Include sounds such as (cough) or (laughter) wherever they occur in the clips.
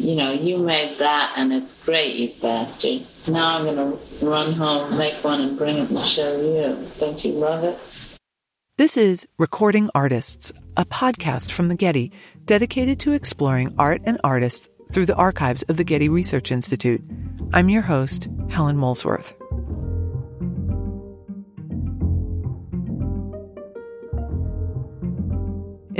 you know, you made that and it's great, you bastard. Now I'm going to run home, make one, and bring it and show you. Don't you love it? This is Recording Artists, a podcast from the Getty dedicated to exploring art and artists through the archives of the Getty Research Institute. I'm your host, Helen Molesworth.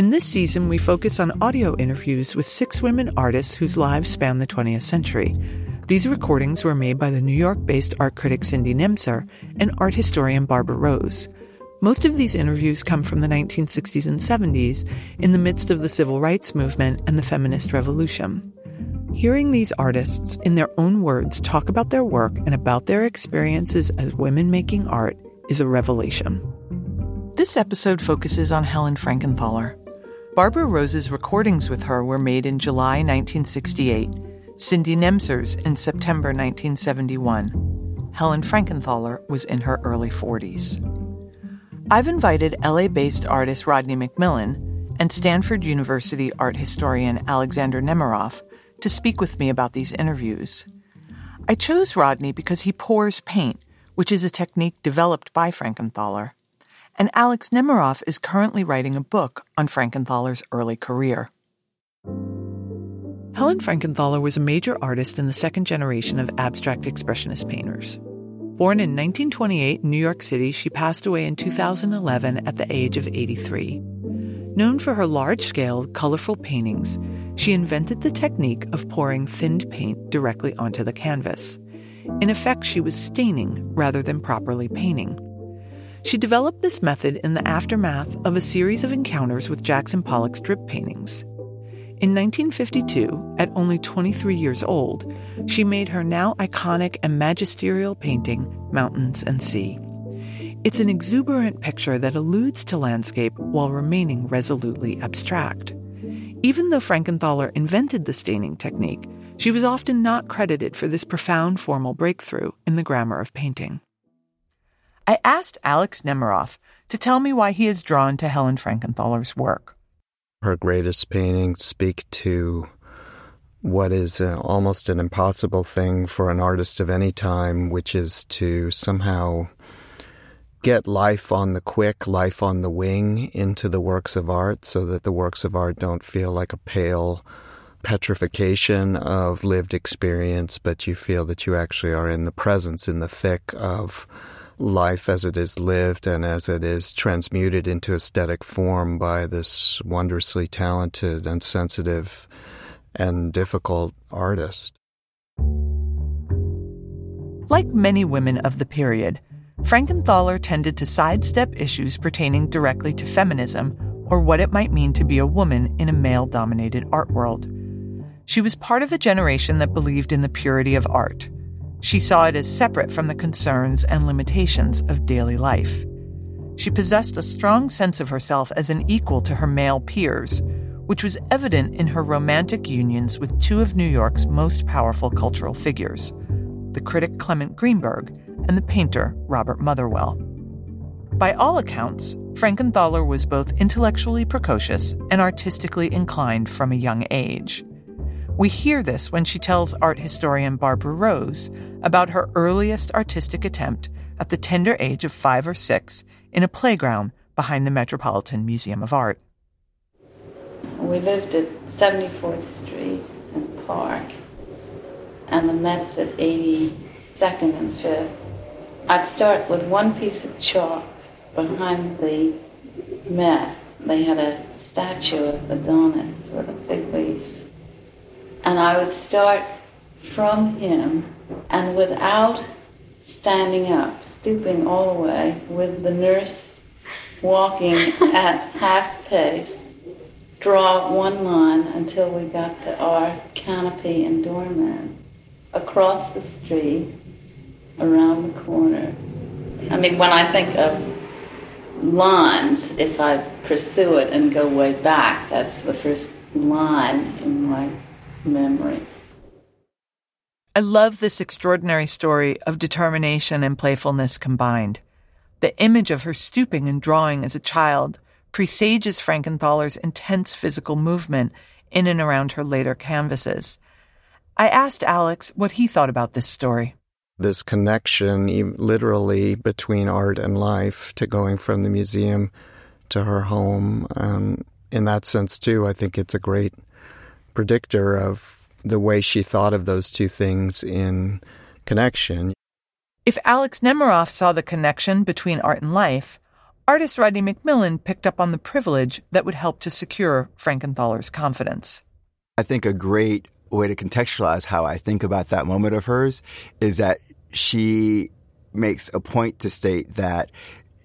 In this season, we focus on audio interviews with six women artists whose lives span the 20th century. These recordings were made by the New York based art critic Cindy Nemser and art historian Barbara Rose. Most of these interviews come from the 1960s and 70s, in the midst of the civil rights movement and the feminist revolution. Hearing these artists, in their own words, talk about their work and about their experiences as women making art is a revelation. This episode focuses on Helen Frankenthaler. Barbara Rose's recordings with her were made in July 1968, Cindy Nemser's in September 1971. Helen Frankenthaler was in her early 40s. I've invited LA based artist Rodney McMillan and Stanford University art historian Alexander Nemiroff to speak with me about these interviews. I chose Rodney because he pours paint, which is a technique developed by Frankenthaler. And Alex Nemiroff is currently writing a book on Frankenthaler's early career. Helen Frankenthaler was a major artist in the second generation of abstract expressionist painters. Born in 1928 in New York City, she passed away in 2011 at the age of 83. Known for her large scale, colorful paintings, she invented the technique of pouring thinned paint directly onto the canvas. In effect, she was staining rather than properly painting. She developed this method in the aftermath of a series of encounters with Jackson Pollock's drip paintings. In 1952, at only 23 years old, she made her now iconic and magisterial painting, Mountains and Sea. It's an exuberant picture that alludes to landscape while remaining resolutely abstract. Even though Frankenthaler invented the staining technique, she was often not credited for this profound formal breakthrough in the grammar of painting. I asked Alex Nemiroff to tell me why he is drawn to Helen Frankenthaler's work. Her greatest paintings speak to what is uh, almost an impossible thing for an artist of any time, which is to somehow get life on the quick, life on the wing into the works of art so that the works of art don't feel like a pale petrification of lived experience, but you feel that you actually are in the presence, in the thick of life as it is lived and as it is transmuted into aesthetic form by this wondrously talented and sensitive and difficult artist. Like many women of the period, Frankenthaler tended to sidestep issues pertaining directly to feminism or what it might mean to be a woman in a male dominated art world. She was part of a generation that believed in the purity of art she saw it as separate from the concerns and limitations of daily life. She possessed a strong sense of herself as an equal to her male peers, which was evident in her romantic unions with two of New York's most powerful cultural figures the critic Clement Greenberg and the painter Robert Motherwell. By all accounts, Frankenthaler was both intellectually precocious and artistically inclined from a young age. We hear this when she tells art historian Barbara Rose about her earliest artistic attempt at the tender age of five or six in a playground behind the Metropolitan Museum of Art. We lived at 74th Street and Park, and the Met's at 82nd and 5th. I'd start with one piece of chalk behind the Met. They had a statue of Adonis with a fig leaf and I would start from him and without standing up, stooping all the way with the nurse walking (laughs) at half pace, draw one line until we got to our canopy and doorman. Across the street, around the corner. I mean, when I think of lines, if I pursue it and go way back, that's the first line in my memory. I love this extraordinary story of determination and playfulness combined. The image of her stooping and drawing as a child presages Frankenthaler's intense physical movement in and around her later canvases. I asked Alex what he thought about this story. This connection, literally, between art and life, to going from the museum to her home. Um, in that sense, too, I think it's a great predictor of the way she thought of those two things in connection. If Alex Nemiroff saw the connection between art and life, artist Rodney McMillan picked up on the privilege that would help to secure Frankenthaler's confidence. I think a great way to contextualize how I think about that moment of hers is that she makes a point to state that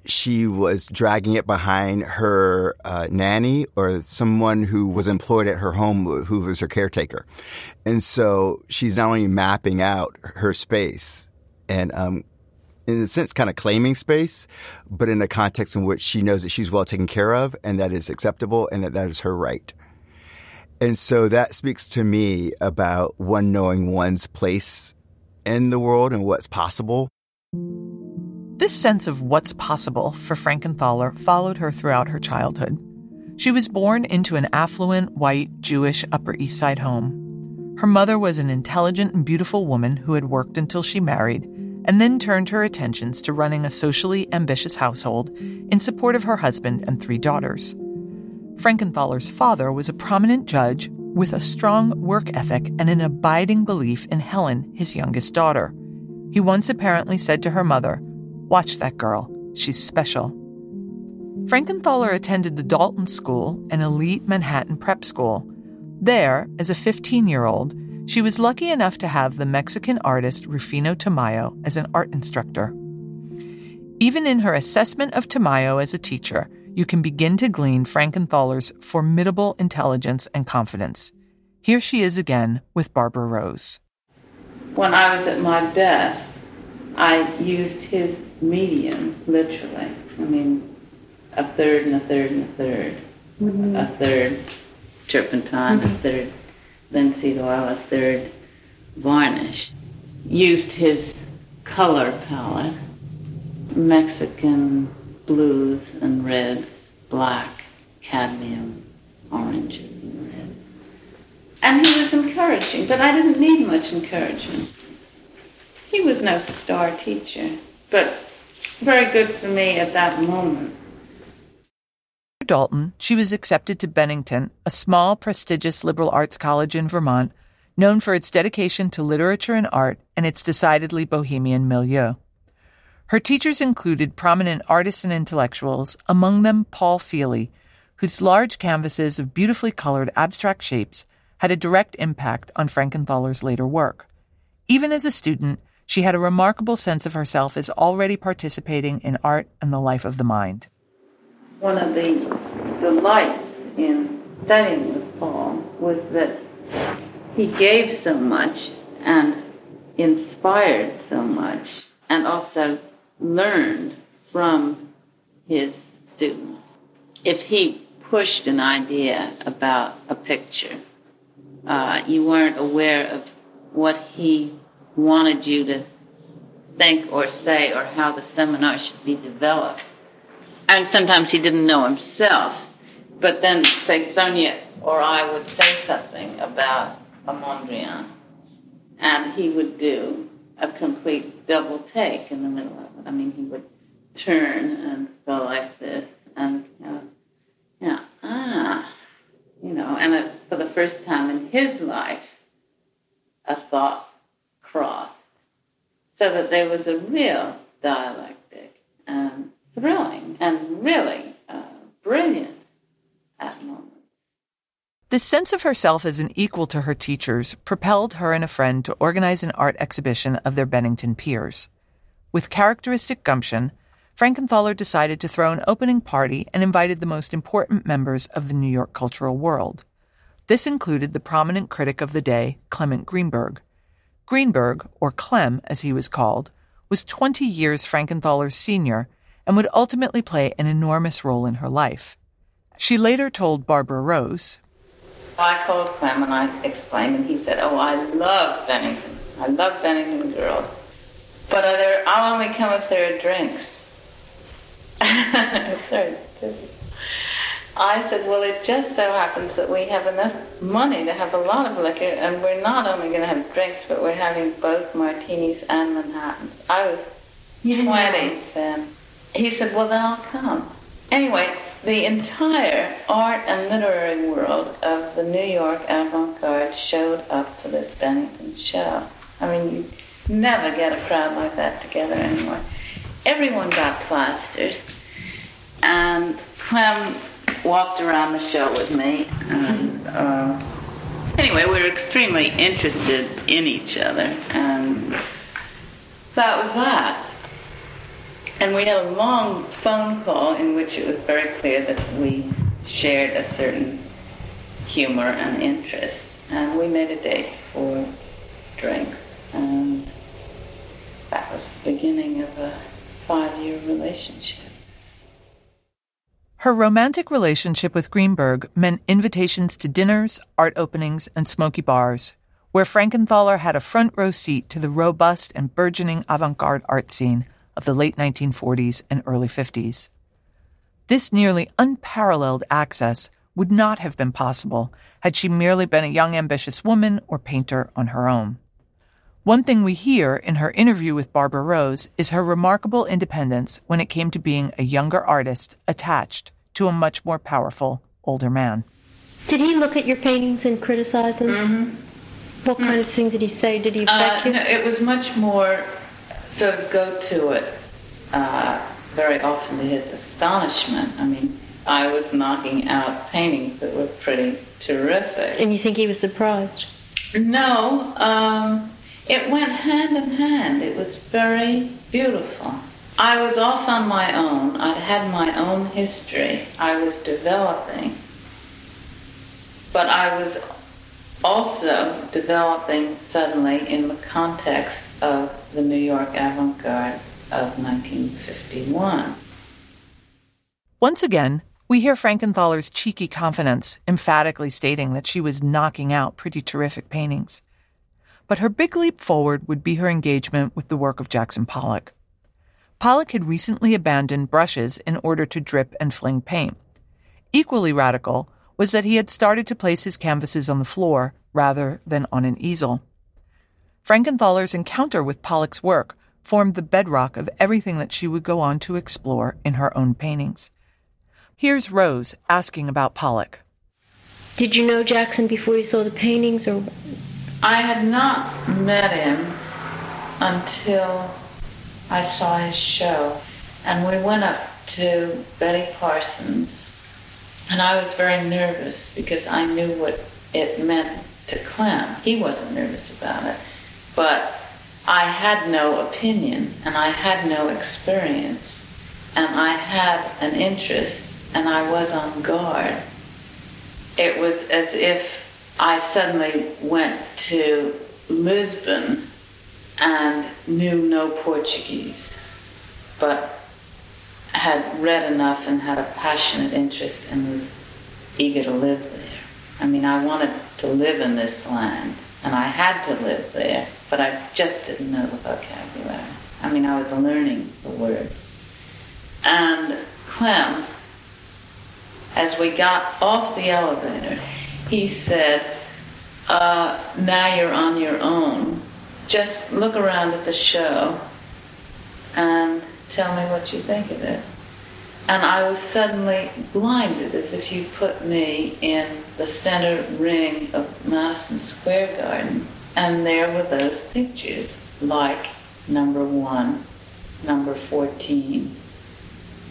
she was dragging it behind her uh, nanny or someone who was employed at her home who was her caretaker. And so she's not only mapping out her space and, um, in a sense, kind of claiming space, but in a context in which she knows that she's well taken care of and that is acceptable and that that is her right. And so that speaks to me about one knowing one's place in the world and what's possible. This sense of what's possible for Frankenthaler followed her throughout her childhood. She was born into an affluent, white, Jewish Upper East Side home. Her mother was an intelligent and beautiful woman who had worked until she married and then turned her attentions to running a socially ambitious household in support of her husband and three daughters. Frankenthaler's father was a prominent judge with a strong work ethic and an abiding belief in Helen, his youngest daughter. He once apparently said to her mother, Watch that girl, she's special. Frankenthaler attended the Dalton School, an elite Manhattan prep school. There, as a 15 year old, she was lucky enough to have the Mexican artist Rufino Tamayo as an art instructor. Even in her assessment of Tamayo as a teacher, you can begin to glean Frankenthaler's formidable intelligence and confidence. Here she is again with Barbara Rose. When I was at my best, I used his medium, literally. I mean, a third and a third and a 3rd mm-hmm. A third turpentine, mm-hmm. a third linseed oil, a third varnish. Used his color palette, Mexican blues and reds, black, cadmium, oranges and reds. And he was encouraging, but I didn't need much encouragement. He was no star teacher, but very good for me at that moment. Dalton, she was accepted to Bennington, a small, prestigious liberal arts college in Vermont, known for its dedication to literature and art and its decidedly bohemian milieu. Her teachers included prominent artists and intellectuals, among them Paul Feeley, whose large canvases of beautifully colored abstract shapes had a direct impact on Frankenthaler's later work. Even as a student, she had a remarkable sense of herself as already participating in art and the life of the mind. One of the delights in studying with Paul was that he gave so much and inspired so much and also learned from his students. If he pushed an idea about a picture, uh, you weren't aware of what he wanted you to think or say or how the seminar should be developed. And sometimes he didn't know himself. But then, say, Sonia or I would say something about a Mondrian, and he would do a complete double take in the middle of it. I mean, he would turn and go like this, and you know, yeah, ah, you know, and it, for the first time in his life, a thought so that there was a real dialectic and thrilling and really uh, brilliant at moments. This sense of herself as an equal to her teachers propelled her and a friend to organize an art exhibition of their Bennington peers. With characteristic gumption, Frankenthaler decided to throw an opening party and invited the most important members of the New York cultural world. This included the prominent critic of the day, Clement Greenberg. Greenberg, or Clem as he was called, was 20 years Frankenthaler's senior and would ultimately play an enormous role in her life. She later told Barbara Rose, I called Clem and I explained, and he said, "Oh, I love Bennington. I love Bennington girls, but are there, I'll only come if there are drinks." (laughs) I said, well, it just so happens that we have enough money to have a lot of liquor, and we're not only going to have drinks, but we're having both martinis and Manhattans. I was 20 then. He said, well, then I'll come. Anyway, the entire art and literary world of the New York avant-garde showed up for this Bennington show. I mean, you never get a crowd like that together anymore. Everyone got plasters, and Clem walked around the show with me. And uh, anyway, we were extremely interested in each other, and that was that. And we had a long phone call in which it was very clear that we shared a certain humor and interest. And we made a date for drinks. And that was the beginning of a five-year relationship. Her romantic relationship with Greenberg meant invitations to dinners, art openings, and smoky bars, where Frankenthaler had a front row seat to the robust and burgeoning avant garde art scene of the late 1940s and early 50s. This nearly unparalleled access would not have been possible had she merely been a young ambitious woman or painter on her own. One thing we hear in her interview with Barbara Rose is her remarkable independence when it came to being a younger artist attached to a much more powerful older man. Did he look at your paintings and criticize them? Mm-hmm. What kind of things did he say? Did he affect Uh, you? no, it was much more sort of go to it. Uh, very often to his astonishment. I mean, I was knocking out paintings that were pretty terrific. And you think he was surprised? No, um, it went hand in hand. It was very beautiful. I was off on my own. I'd had my own history. I was developing. But I was also developing suddenly in the context of the New York avant-garde of 1951. Once again, we hear Frankenthaler's cheeky confidence, emphatically stating that she was knocking out pretty terrific paintings. But her big leap forward would be her engagement with the work of Jackson Pollock. Pollock had recently abandoned brushes in order to drip and fling paint. Equally radical was that he had started to place his canvases on the floor rather than on an easel. Frankenthaler's encounter with Pollock's work formed the bedrock of everything that she would go on to explore in her own paintings. Here's Rose asking about Pollock. Did you know Jackson before you saw the paintings, or I had not met him until I saw his show. And we went up to Betty Parsons. And I was very nervous because I knew what it meant to Clem. He wasn't nervous about it. But I had no opinion and I had no experience. And I had an interest and I was on guard. It was as if I suddenly went to Lisbon and knew no Portuguese, but had read enough and had a passionate interest and was eager to live there. I mean, I wanted to live in this land, and I had to live there, but I just didn't know the vocabulary. I mean, I was learning the words. And Clem, as we got off the elevator, he said, uh, now you're on your own. Just look around at the show and tell me what you think of it. And I was suddenly blinded as if you put me in the center ring of Madison Square Garden. And there were those pictures, like number one, number 14,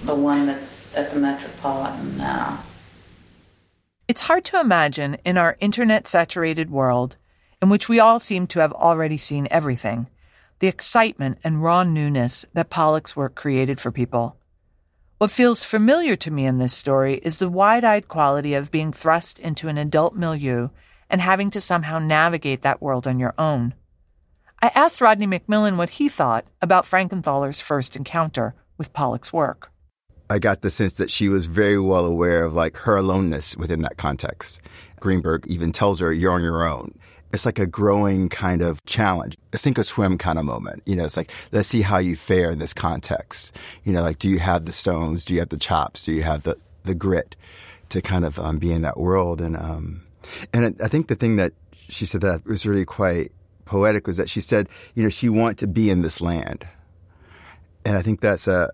the one that's at the Metropolitan now. It's hard to imagine in our internet saturated world, in which we all seem to have already seen everything, the excitement and raw newness that Pollock's work created for people. What feels familiar to me in this story is the wide eyed quality of being thrust into an adult milieu and having to somehow navigate that world on your own. I asked Rodney McMillan what he thought about Frankenthaler's first encounter with Pollock's work. I got the sense that she was very well aware of like her aloneness within that context. Greenberg even tells her, you're on your own. It's like a growing kind of challenge, a sink or swim kind of moment. You know, it's like, let's see how you fare in this context. You know, like, do you have the stones? Do you have the chops? Do you have the, the grit to kind of um, be in that world. And um, and I think the thing that she said that was really quite poetic was that she said, you know, she wanted to be in this land, and I think that's a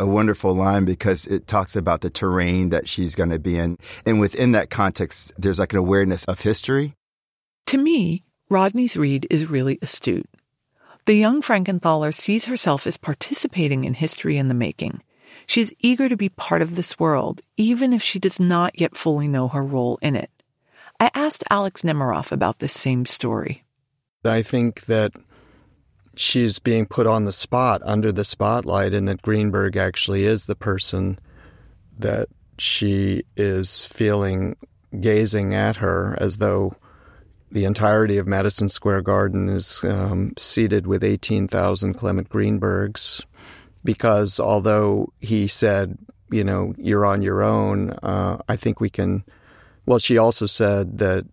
a wonderful line because it talks about the terrain that she's going to be in, and within that context, there's like an awareness of history. To me, Rodney's read is really astute. The young Frankenthaler sees herself as participating in history in the making. She is eager to be part of this world, even if she does not yet fully know her role in it. I asked Alex Nemiroff about this same story. I think that she's being put on the spot, under the spotlight, and that Greenberg actually is the person that she is feeling gazing at her as though the entirety of Madison Square Garden is um, seated with 18,000 Clement Greenbergs. Because although he said, you know, you're on your own, uh, I think we can. Well, she also said that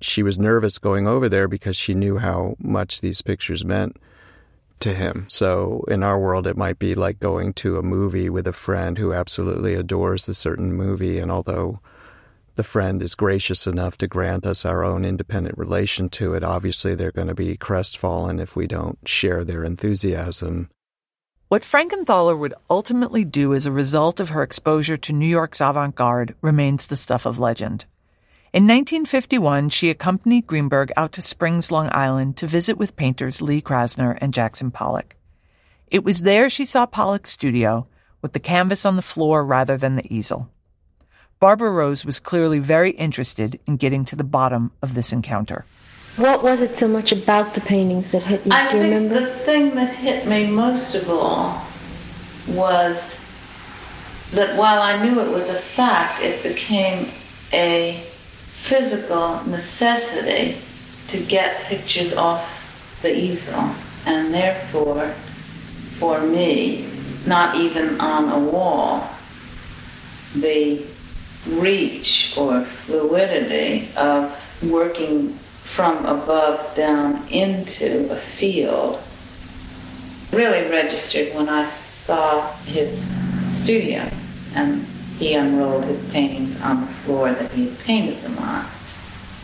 she was nervous going over there because she knew how much these pictures meant to him. So in our world, it might be like going to a movie with a friend who absolutely adores a certain movie. And although the friend is gracious enough to grant us our own independent relation to it, obviously they're going to be crestfallen if we don't share their enthusiasm. What Frankenthaler would ultimately do as a result of her exposure to New York's avant garde remains the stuff of legend. In 1951, she accompanied Greenberg out to Springs, Long Island to visit with painters Lee Krasner and Jackson Pollock. It was there she saw Pollock's studio, with the canvas on the floor rather than the easel. Barbara Rose was clearly very interested in getting to the bottom of this encounter. What was it so much about the paintings that hit you? I Do you think remember? the thing that hit me most of all was that while I knew it was a fact, it became a physical necessity to get pictures off the easel. And therefore, for me, not even on a wall, the reach or fluidity of working from above down into a field really registered when I saw his studio and he unrolled his paintings on the floor that he had painted them on.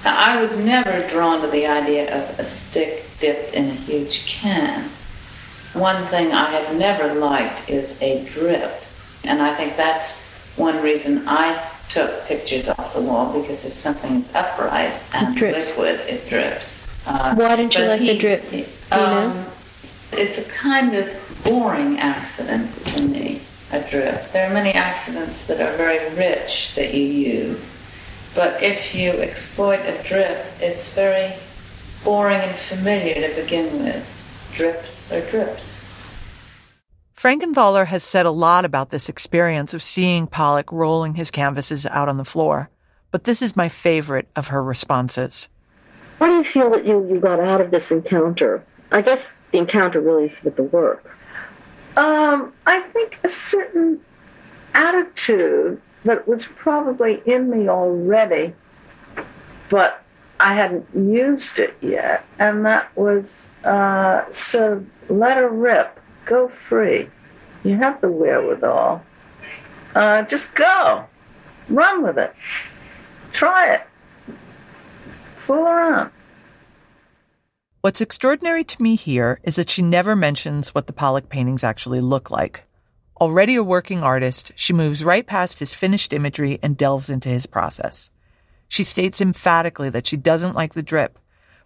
Now, I was never drawn to the idea of a stick dipped in a huge can. One thing I have never liked is a drip, and I think that's one reason I took pictures off the wall because if something's upright and drips. liquid, it drips. Uh, Why didn't you but like the drip? he- Do you know? um, It's a kind of boring accident to me, a drip. There are many accidents that are very rich that you use, but if you exploit a drip, it's very boring and familiar to begin with. Drips are drips. Frankenthaler has said a lot about this experience of seeing Pollock rolling his canvases out on the floor, but this is my favorite of her responses. What do you feel that you, you got out of this encounter? I guess the encounter really is with the work. Um, I think a certain attitude that was probably in me already, but I hadn't used it yet, and that was uh, sort of let her rip, go free. You have the wherewithal. Uh, just go, run with it, try it, fool around. What's extraordinary to me here is that she never mentions what the Pollock paintings actually look like. Already a working artist, she moves right past his finished imagery and delves into his process. She states emphatically that she doesn't like the drip,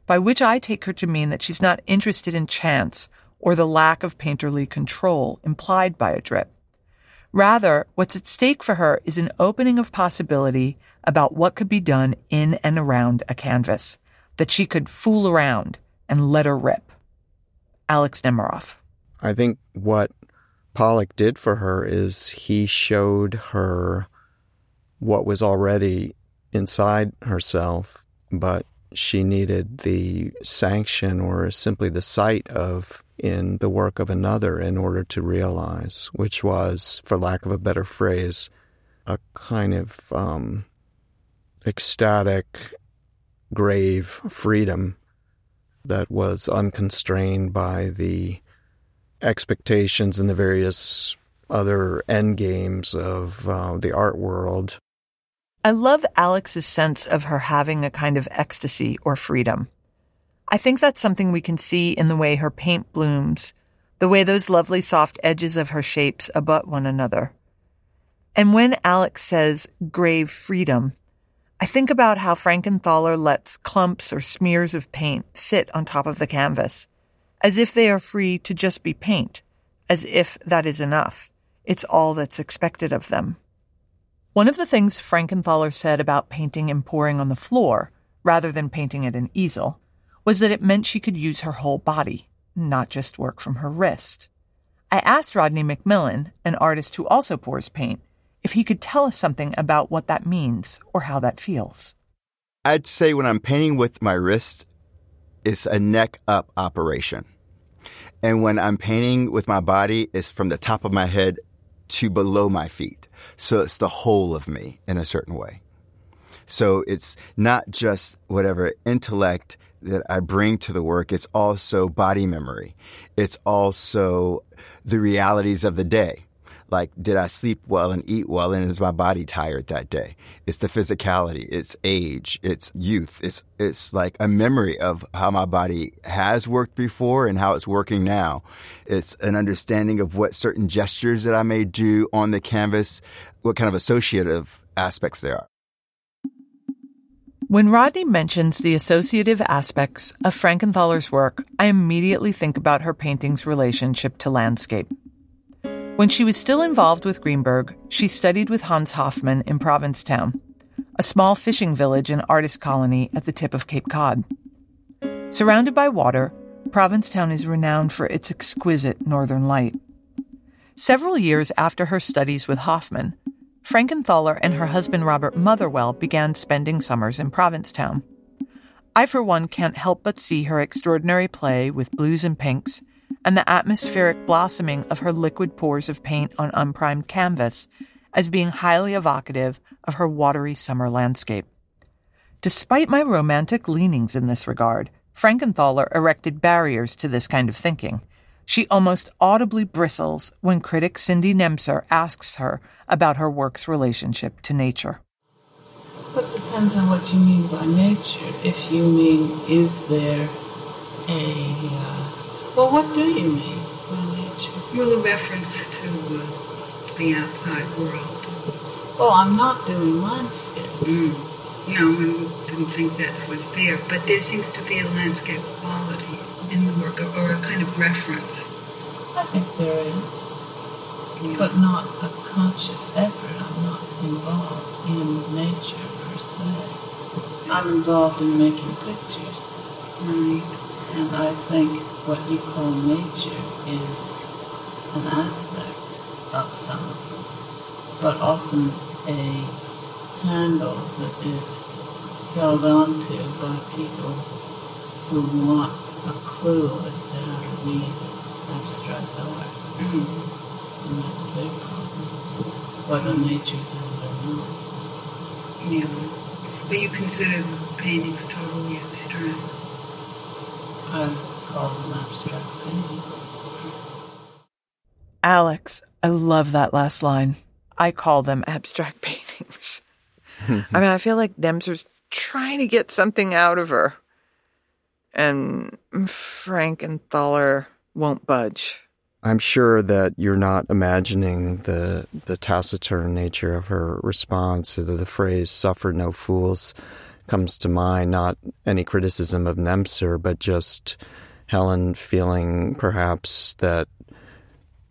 by which I take her to mean that she's not interested in chance or the lack of painterly control implied by a drip. Rather, what's at stake for her is an opening of possibility about what could be done in and around a canvas, that she could fool around and let her rip. Alex Nemiroff. I think what Pollock did for her is he showed her what was already inside herself, but she needed the sanction or simply the sight of in the work of another in order to realize, which was, for lack of a better phrase, a kind of um, ecstatic, grave freedom that was unconstrained by the expectations and the various other end games of uh, the art world. I love Alex's sense of her having a kind of ecstasy or freedom. I think that's something we can see in the way her paint blooms, the way those lovely soft edges of her shapes abut one another. And when Alex says grave freedom, I think about how Frankenthaler lets clumps or smears of paint sit on top of the canvas, as if they are free to just be paint, as if that is enough. It's all that's expected of them. One of the things Frankenthaler said about painting and pouring on the floor, rather than painting at an easel, was that it meant she could use her whole body, not just work from her wrist. I asked Rodney McMillan, an artist who also pours paint, if he could tell us something about what that means or how that feels. I'd say when I'm painting with my wrist, it's a neck up operation. And when I'm painting with my body, it's from the top of my head to below my feet. So it's the whole of me in a certain way. So it's not just whatever intellect that I bring to the work. It's also body memory. It's also the realities of the day like did I sleep well and eat well and is my body tired that day? It's the physicality, it's age, it's youth, it's it's like a memory of how my body has worked before and how it's working now. It's an understanding of what certain gestures that I may do on the canvas, what kind of associative aspects there are. When Rodney mentions the associative aspects of Frankenthaler's work, I immediately think about her painting's relationship to landscape. When she was still involved with Greenberg, she studied with Hans Hofmann in Provincetown, a small fishing village and artist colony at the tip of Cape Cod. Surrounded by water, Provincetown is renowned for its exquisite northern light. Several years after her studies with Hofmann, Frankenthaler and her husband Robert Motherwell began spending summers in Provincetown. I, for one, can't help but see her extraordinary play with blues and pinks and the atmospheric blossoming of her liquid pours of paint on unprimed canvas as being highly evocative of her watery summer landscape. Despite my romantic leanings in this regard, Frankenthaler erected barriers to this kind of thinking. She almost audibly bristles when critic Cindy Nemser asks her about her work's relationship to nature. It depends on what you mean by nature. If you mean, is there a uh, well, what do you mean by nature? Well, a reference to uh, the outside world. Oh, I'm not doing landscape. Mm. No, I didn't think that was there. But there seems to be a landscape quality in the work, or a kind of reference. I think there is. Yeah. But not a conscious effort. I'm not involved in nature per se. I'm involved in making pictures. Right. And I think what you call nature is an aspect of something, but often a handle that is held onto by people who want a clue as to how to read abstract art. And that's their problem, whether nature's in it or not. Yeah. But you consider the paintings totally abstract? I call them abstract paintings. Alex, I love that last line. I call them abstract (laughs) paintings. (laughs) I mean, I feel like Nemser's trying to get something out of her. And Frank and Frankenthaler won't budge. I'm sure that you're not imagining the the taciturn nature of her response. The, the phrase "suffer no fools" comes to mind. Not any criticism of Nemser, but just Helen feeling perhaps that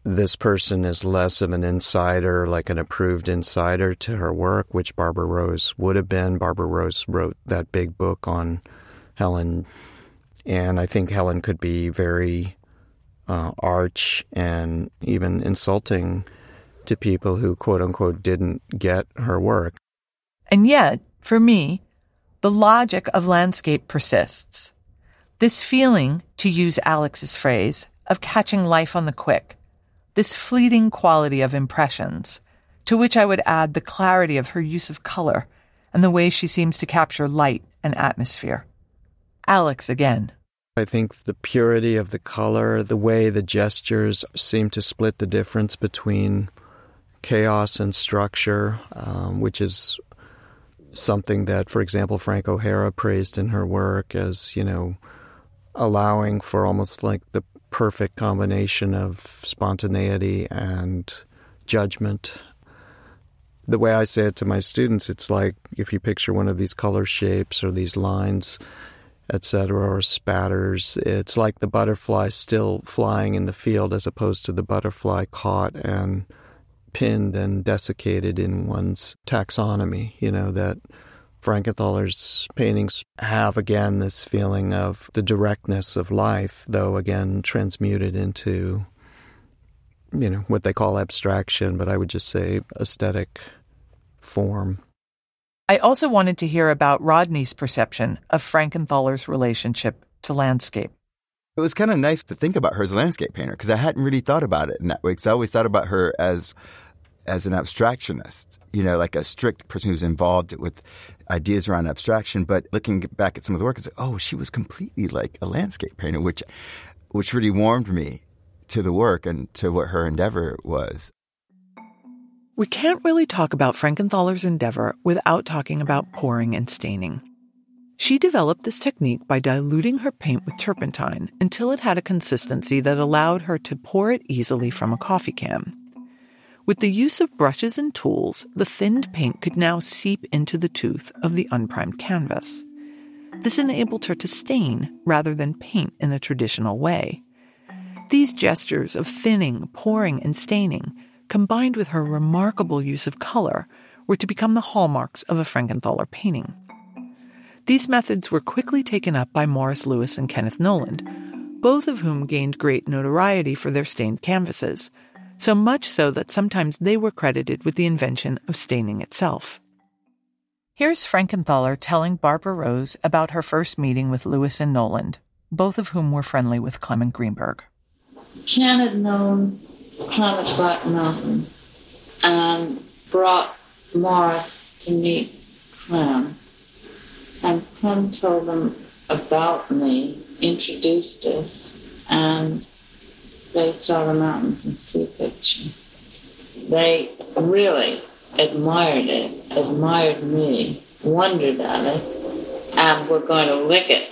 this person is less of an insider, like an approved insider to her work, which Barbara Rose would have been. Barbara Rose wrote that big book on Helen, and I think Helen could be very uh, arch and even insulting to people who, quote unquote, didn't get her work. And yet, for me, the logic of landscape persists. This feeling, to use Alex's phrase, of catching life on the quick, this fleeting quality of impressions, to which I would add the clarity of her use of color and the way she seems to capture light and atmosphere. Alex again. I think the purity of the color, the way the gestures seem to split the difference between chaos and structure, um, which is something that, for example, Frank O'Hara praised in her work as, you know, allowing for almost like the perfect combination of spontaneity and judgment. The way I say it to my students, it's like if you picture one of these color shapes or these lines, etc., or spatters, it's like the butterfly still flying in the field as opposed to the butterfly caught and pinned and desiccated in one's taxonomy, you know, that Frankenthaler's paintings have again this feeling of the directness of life, though again transmuted into, you know, what they call abstraction, but I would just say aesthetic form. I also wanted to hear about Rodney's perception of Frankenthaler's relationship to landscape. It was kind of nice to think about her as a landscape painter because I hadn't really thought about it in that way. Because I always thought about her as as an abstractionist, you know, like a strict person who's involved with ideas around abstraction. But looking back at some of the work, it's like, oh, she was completely like a landscape painter, which, which really warmed me to the work and to what her endeavor was. We can't really talk about Frankenthaler's endeavor without talking about pouring and staining. She developed this technique by diluting her paint with turpentine until it had a consistency that allowed her to pour it easily from a coffee can. With the use of brushes and tools, the thinned paint could now seep into the tooth of the unprimed canvas. This enabled her to stain rather than paint in a traditional way. These gestures of thinning, pouring, and staining, combined with her remarkable use of color, were to become the hallmarks of a Frankenthaler painting. These methods were quickly taken up by Morris Louis and Kenneth Noland, both of whom gained great notoriety for their stained canvases, so much so that sometimes they were credited with the invention of staining itself. Here's Frankenthaler telling Barbara Rose about her first meeting with Louis and Noland, both of whom were friendly with Clement Greenberg. Ken had Clement Black Mountain and brought Morris to meet Clem. And Clem told them about me, introduced us, and they saw the mountain from the picture. They really admired it, admired me, wondered at it, and were going to lick it.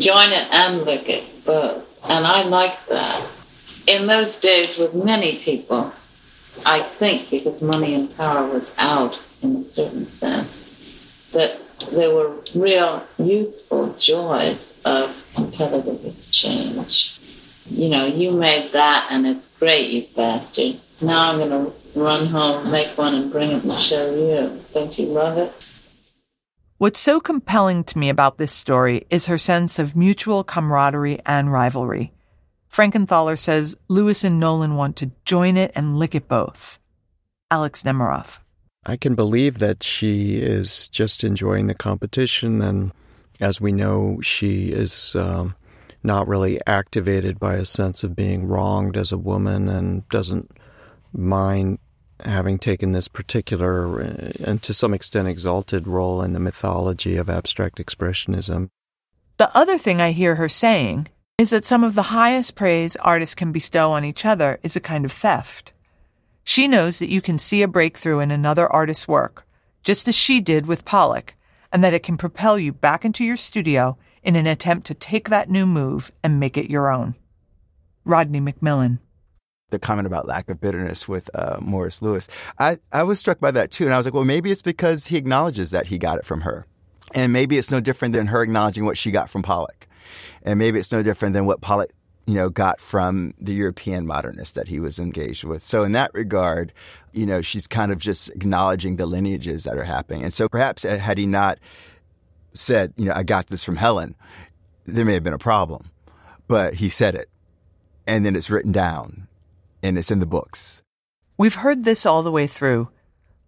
Join it and lick it, both. And I liked that. In those days, with many people, I think because money and power was out in a certain sense, that there were real youthful joys of competitive exchange you know, you made that and it's great, you bastard. Now I'm going to run home, make one, and bring it and show you. Don't you love it? What's so compelling to me about this story is her sense of mutual camaraderie and rivalry. Frankenthaler says Louis and Noland want to join it and lick it both. Alex Nemiroff. I can believe that she is just enjoying the competition, and as we know, she is um, not really activated by a sense of being wronged as a woman and doesn't mind having taken this particular uh, and to some extent exalted role in the mythology of abstract expressionism. The other thing I hear her saying is that some of the highest praise artists can bestow on each other is a kind of theft. She knows that you can see a breakthrough in another artist's work, just as she did with Pollock, and that it can propel you back into your studio in an attempt to take that new move and make it your own. Rodney McMillan. The comment about lack of bitterness with uh, Morris Louis, I, I was struck by that too. And I was like, well, maybe it's because he acknowledges that he got it from her. And maybe it's no different than her acknowledging what she got from Pollock. And maybe it's no different than what Pollock you know, got from the European modernists that he was engaged with. So in that regard, you know, she's kind of just acknowledging the lineages that are happening. And so perhaps uh, had he not said, you know, I got this from Helen, there may have been a problem. But he said it. And then it's written down and it's in the books. We've heard this all the way through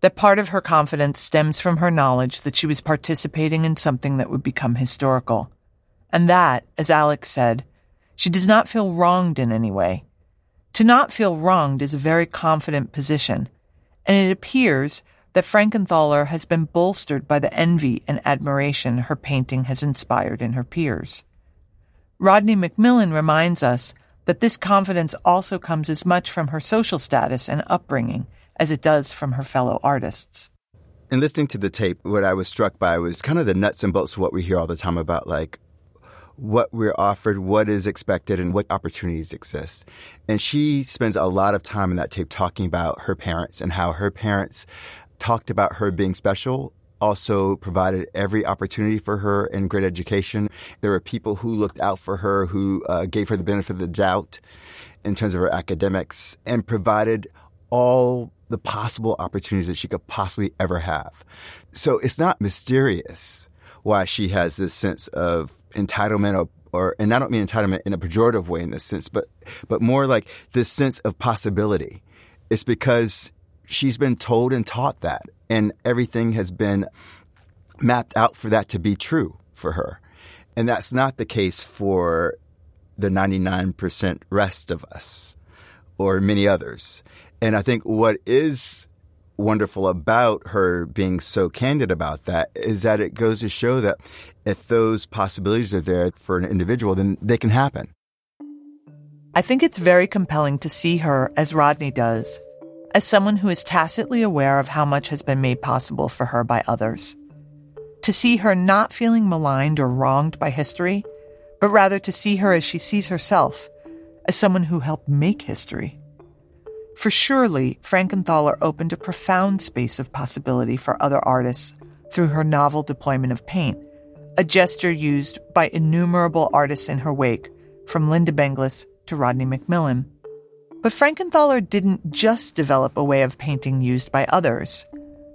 that part of her confidence stems from her knowledge that she was participating in something that would become historical. And that, as Alex said, she does not feel wronged in any way. To not feel wronged is a very confident position, and it appears that Frankenthaler has been bolstered by the envy and admiration her painting has inspired in her peers. Rodney McMillan reminds us that this confidence also comes as much from her social status and upbringing as it does from her fellow artists. In listening to the tape, what I was struck by was kind of the nuts and bolts of what we hear all the time about like what we're offered, what is expected, and what opportunities exist. And she spends a lot of time in that tape talking about her parents and how her parents talked about her being special, also provided every opportunity for her in great education. There were people who looked out for her, who uh, gave her the benefit of the doubt in terms of her academics, and provided all the possible opportunities that she could possibly ever have. So it's not mysterious why she has this sense of entitlement or, or and I don't mean entitlement in a pejorative way in this sense, but but more like this sense of possibility. It's because she's been told and taught that, and everything has been mapped out for that to be true for her. And that's not the case for the 99% rest of us or many others. And I think what is wonderful about her being so candid about that is that it goes to show that if those possibilities are there for an individual, then they can happen. I think it's very compelling to see her, as Rodney does, as someone who is tacitly aware of how much has been made possible for her by others. To see her not feeling maligned or wronged by history, but rather to see her as she sees herself, as someone who helped make history. For surely, Frankenthaler opened a profound space of possibility for other artists through her novel deployment of paint, a gesture used by innumerable artists in her wake, from Linda Benglis to Rodney McMillan. But Frankenthaler didn't just develop a way of painting used by others.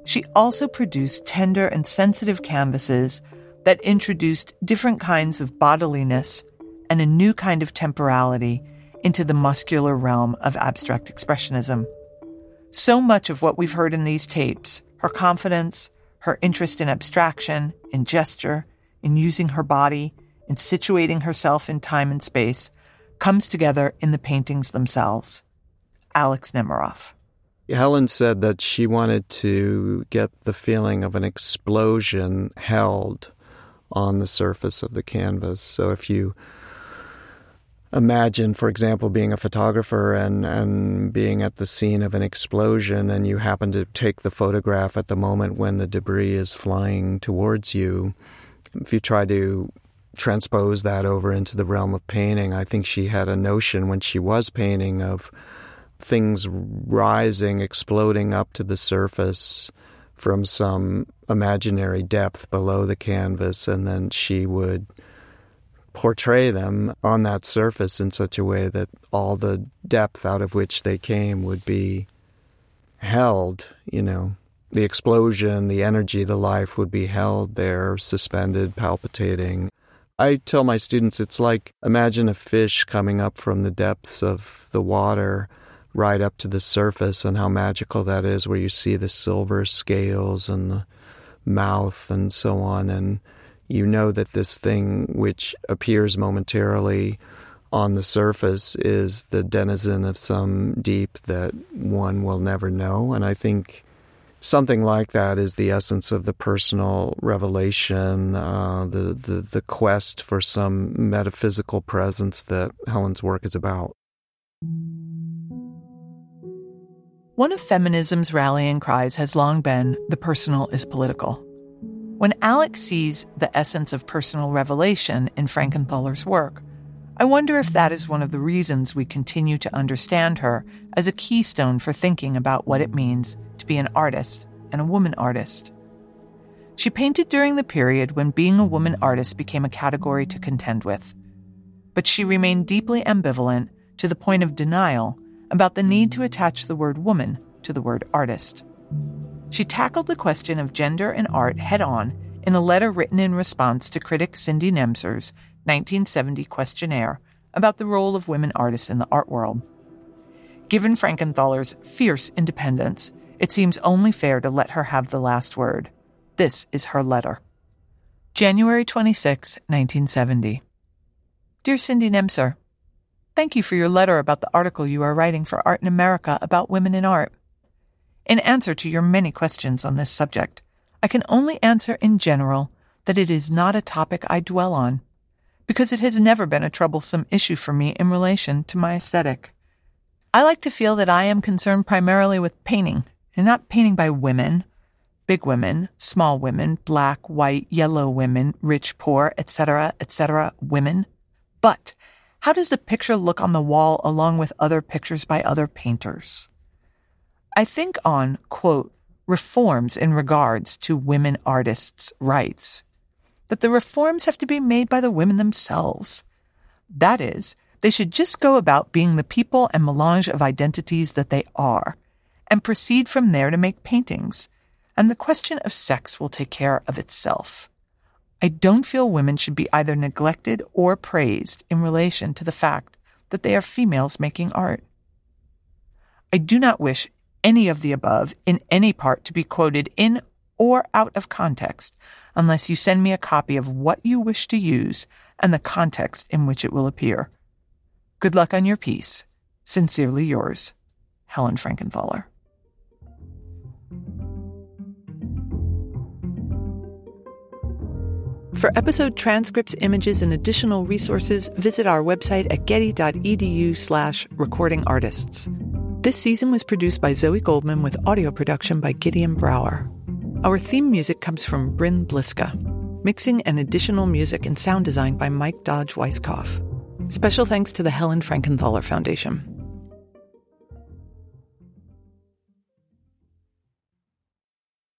She also produced tender and sensitive canvases that introduced different kinds of bodiliness and a new kind of temporality into the muscular realm of abstract expressionism. So much of what we've heard in these tapes, her confidence, her interest in abstraction, in gesture, in using her body, in situating herself in time and space, comes together in the paintings themselves. Alex Nemerov. Helen said that she wanted to get the feeling of an explosion held on the surface of the canvas. So if you imagine, for example, being a photographer and, and being at the scene of an explosion and you happen to take the photograph at the moment when the debris is flying towards you, if you try to transpose that over into the realm of painting, I think she had a notion when she was painting of things rising, exploding up to the surface from some imaginary depth below the canvas, and then she would portray them on that surface in such a way that all the depth out of which they came would be held, you know. The explosion, the energy, the life would be held there, suspended, palpitating. I tell my students it's like imagine a fish coming up from the depths of the water right up to the surface and how magical that is, where you see the silver scales and the mouth and so on. And you know that this thing, which appears momentarily on the surface, is the denizen of some deep that one will never know. And I think something like that is the essence of the personal revelation, uh, the, the the quest for some metaphysical presence that Helen's work is about. One of feminism's rallying cries has long been the personal is political. When Alex sees the essence of personal revelation in Frankenthaler's work, I wonder if that is one of the reasons we continue to understand her as a keystone for thinking about what it means to be an artist and a woman artist. She painted during the period when being a woman artist became a category to contend with. But she remained deeply ambivalent to the point of denial about the need to attach the word woman to the word artist. She tackled the question of gender and art head on in a letter written in response to critic Cindy Nemser's 1970 questionnaire about the role of women artists in the art world. Given Frankenthaler's fierce independence, it seems only fair to let her have the last word. This is her letter. January 26, 1970. Dear Cindy Nemser, Thank you for your letter about the article you are writing for Art in America about women in art. In answer to your many questions on this subject, I can only answer in general that it is not a topic I dwell on, because it has never been a troublesome issue for me in relation to my aesthetic. I like to feel that I am concerned primarily with painting, and not painting by women, big women, small women, black, white, yellow women, rich, poor, etc., etc., women. But how does the picture look on the wall along with other pictures by other painters? I think on, quote, reforms in regards to women artists' rights, that the reforms have to be made by the women themselves. That is, they should just go about being the people and melange of identities that they are, and proceed from there to make paintings and the question of sex will take care of itself. I don't feel women should be either neglected or praised in relation to the fact that they are females making art. I do not wish any of the above in any part to be quoted in or out of context unless you send me a copy of what you wish to use and the context in which it will appear. Good luck on your piece. Sincerely yours, Helen Frankenthaler. For episode transcripts, images, and additional resources, visit our website at getty.edu slash recording artists. This season was produced by Zoe Goldman with audio production by Gideon Brower. Our theme music comes from Bryn Bliska. Mixing and additional music and sound design by Mike Dodge Weisskopf. Special thanks to the Helen Frankenthaler Foundation.